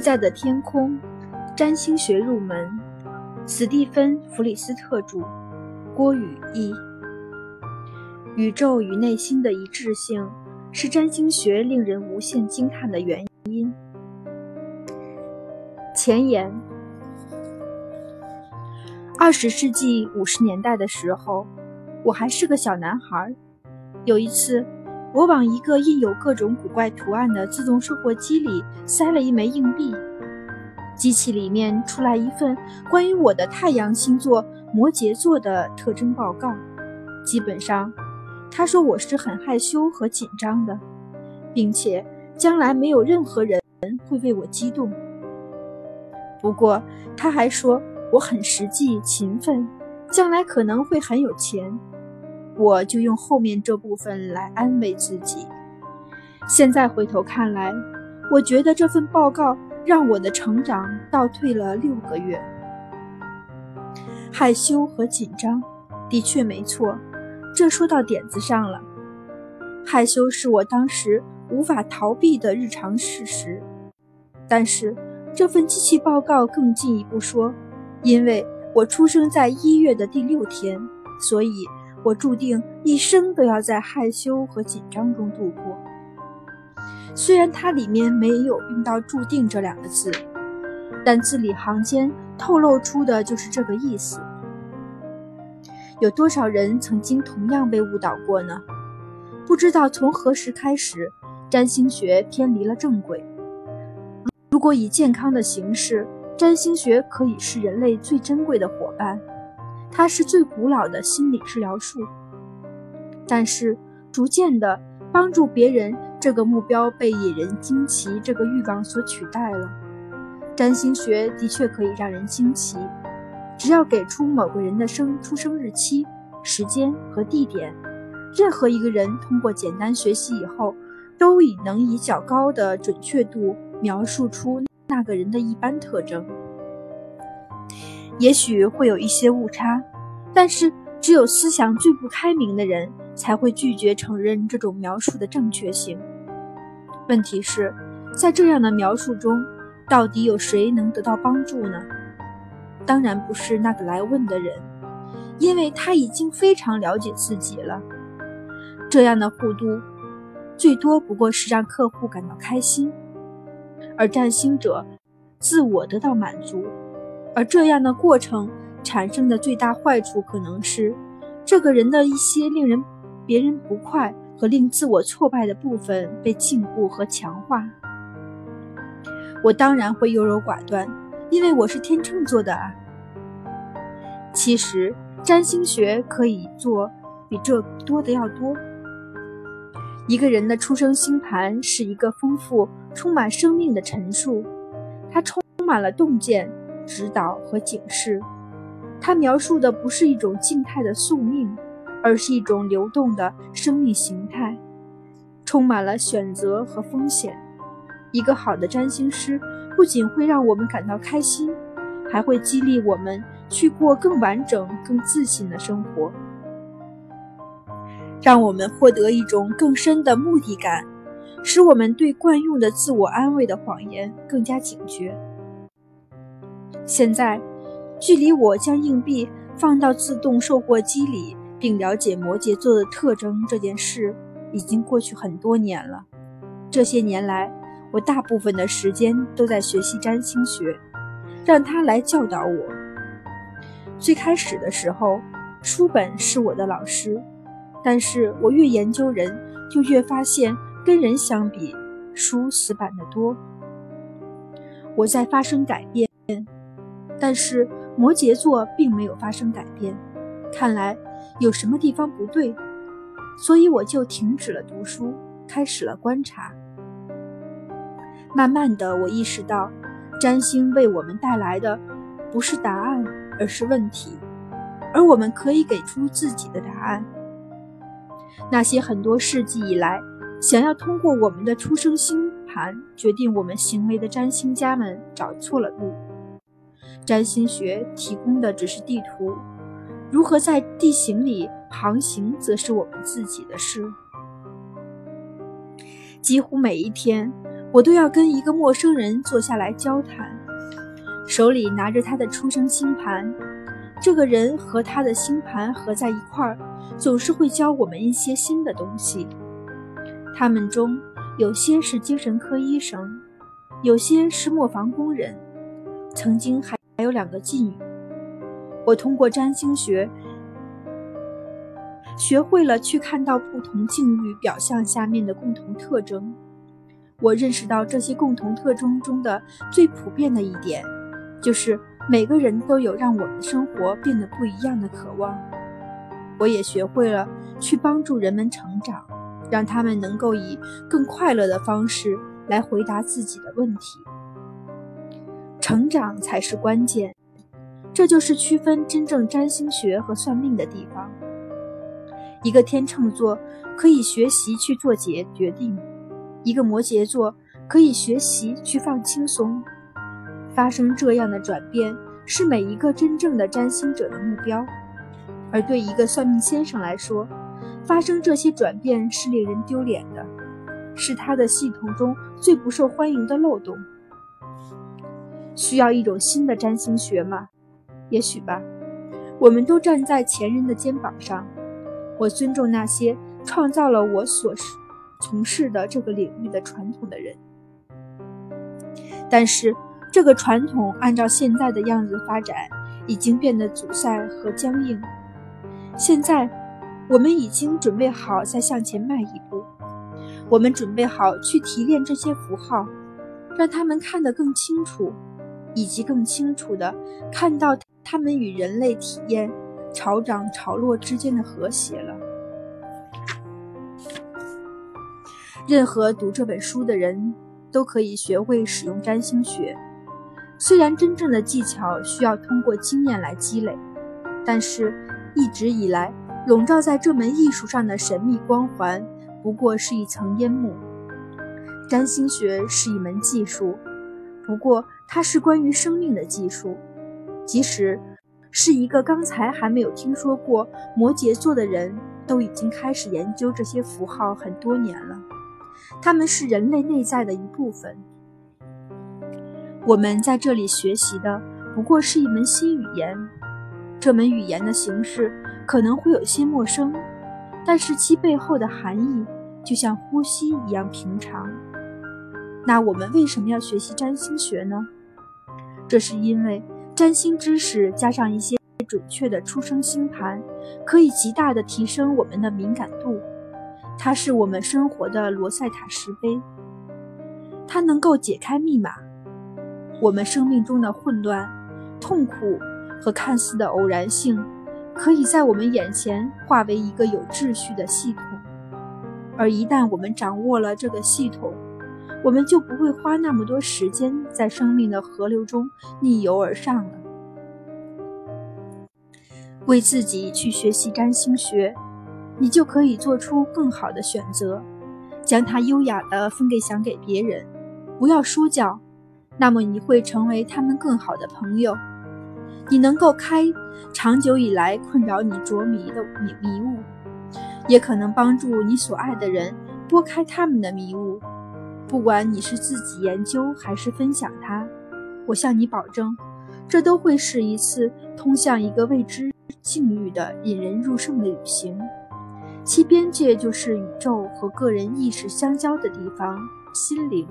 在的天空，占星学入门，史蒂芬·弗里斯特著，郭宇译。宇宙与内心的一致性是占星学令人无限惊叹的原因。前言：二十世纪五十年代的时候，我还是个小男孩。有一次。我往一个印有各种古怪图案的自动售货机里塞了一枚硬币，机器里面出来一份关于我的太阳星座摩羯座的特征报告。基本上，他说我是很害羞和紧张的，并且将来没有任何人会为我激动。不过，他还说我很实际、勤奋，将来可能会很有钱。我就用后面这部分来安慰自己。现在回头看来，我觉得这份报告让我的成长倒退了六个月。害羞和紧张，的确没错，这说到点子上了。害羞是我当时无法逃避的日常事实，但是这份机器报告更进一步说，因为我出生在一月的第六天，所以。我注定一生都要在害羞和紧张中度过。虽然它里面没有用到“注定”这两个字，但字里行间透露出的就是这个意思。有多少人曾经同样被误导过呢？不知道从何时开始，占星学偏离了正轨。如果以健康的形式，占星学可以是人类最珍贵的伙伴。它是最古老的心理治疗术，但是逐渐的帮助别人这个目标被引人惊奇这个欲望所取代了。占星学的确可以让人惊奇，只要给出某个人的生出生日期、时间和地点，任何一个人通过简单学习以后，都已能以较高的准确度描述出那个人的一般特征。也许会有一些误差，但是只有思想最不开明的人才会拒绝承认这种描述的正确性。问题是，在这样的描述中，到底有谁能得到帮助呢？当然不是那个来问的人，因为他已经非常了解自己了。这样的互动，最多不过是让客户感到开心，而占星者自我得到满足。而这样的过程产生的最大坏处，可能是这个人的一些令人别人不快和令自我挫败的部分被禁锢和强化。我当然会优柔寡断，因为我是天秤座的啊。其实占星学可以做比这多的要多。一个人的出生星盘是一个丰富、充满生命的陈述，它充满了洞见。指导和警示，它描述的不是一种静态的宿命，而是一种流动的生命形态，充满了选择和风险。一个好的占星师不仅会让我们感到开心，还会激励我们去过更完整、更自信的生活，让我们获得一种更深的目的感，使我们对惯用的自我安慰的谎言更加警觉。现在，距离我将硬币放到自动售货机里，并了解摩羯座的特征这件事，已经过去很多年了。这些年来，我大部分的时间都在学习占星学，让他来教导我。最开始的时候，书本是我的老师，但是我越研究人，就越发现跟人相比，书死板得多。我在发生改变。但是摩羯座并没有发生改变，看来有什么地方不对，所以我就停止了读书，开始了观察。慢慢的，我意识到，占星为我们带来的不是答案，而是问题，而我们可以给出自己的答案。那些很多世纪以来想要通过我们的出生星盘决定我们行为的占星家们，找错了路。占星学提供的只是地图，如何在地形里航行，则是我们自己的事。几乎每一天，我都要跟一个陌生人坐下来交谈，手里拿着他的出生星盘。这个人和他的星盘合在一块儿，总是会教我们一些新的东西。他们中有些是精神科医生，有些是磨坊工人，曾经还还有两个妓女。我通过占星学，学会了去看到不同境遇表象下面的共同特征。我认识到这些共同特征中的最普遍的一点，就是每个人都有让我们的生活变得不一样的渴望。我也学会了去帮助人们成长，让他们能够以更快乐的方式来回答自己的问题。成长才是关键，这就是区分真正占星学和算命的地方。一个天秤座可以学习去做决决定。一个摩羯座可以学习去放轻松，发生这样的转变是每一个真正的占星者的目标。而对一个算命先生来说，发生这些转变是令人丢脸的，是他的系统中最不受欢迎的漏洞。需要一种新的占星学吗？也许吧。我们都站在前人的肩膀上。我尊重那些创造了我所从事的这个领域的传统的人，但是这个传统按照现在的样子发展，已经变得阻塞和僵硬。现在，我们已经准备好再向前迈一步，我们准备好去提炼这些符号，让他们看得更清楚，以及更清楚地看到他们与人类体验潮涨潮落之间的和谐了。任何读这本书的人都可以学会使用占星学。虽然真正的技巧需要通过经验来积累，但是一直以来笼罩在这门艺术上的神秘光环不过是一层烟幕。占星学是一门技术，不过它是关于生命的技术。即使是一个刚才还没有听说过摩羯座的人，都已经开始研究这些符号很多年了。他们是人类内在的一部分。我们在这里学习的不过是一门新语言，这门语言的形式可能会有些陌生，但是其背后的含义就像呼吸一样平常。那我们为什么要学习占星学呢？这是因为占星知识加上一些准确的出生星盘，可以极大的提升我们的敏感度。它是我们生活的罗塞塔石碑，它能够解开密码。我们生命中的混乱、痛苦和看似的偶然性，可以在我们眼前化为一个有秩序的系统。而一旦我们掌握了这个系统，我们就不会花那么多时间在生命的河流中逆游而上了。为自己去学习占星学。你就可以做出更好的选择，将它优雅地分给享给别人，不要说教，那么你会成为他们更好的朋友。你能够开长久以来困扰你着迷的迷迷雾，也可能帮助你所爱的人拨开他们的迷雾。不管你是自己研究还是分享它，我向你保证，这都会是一次通向一个未知境遇的引人入胜的旅行。其边界就是宇宙和个人意识相交的地方——心灵。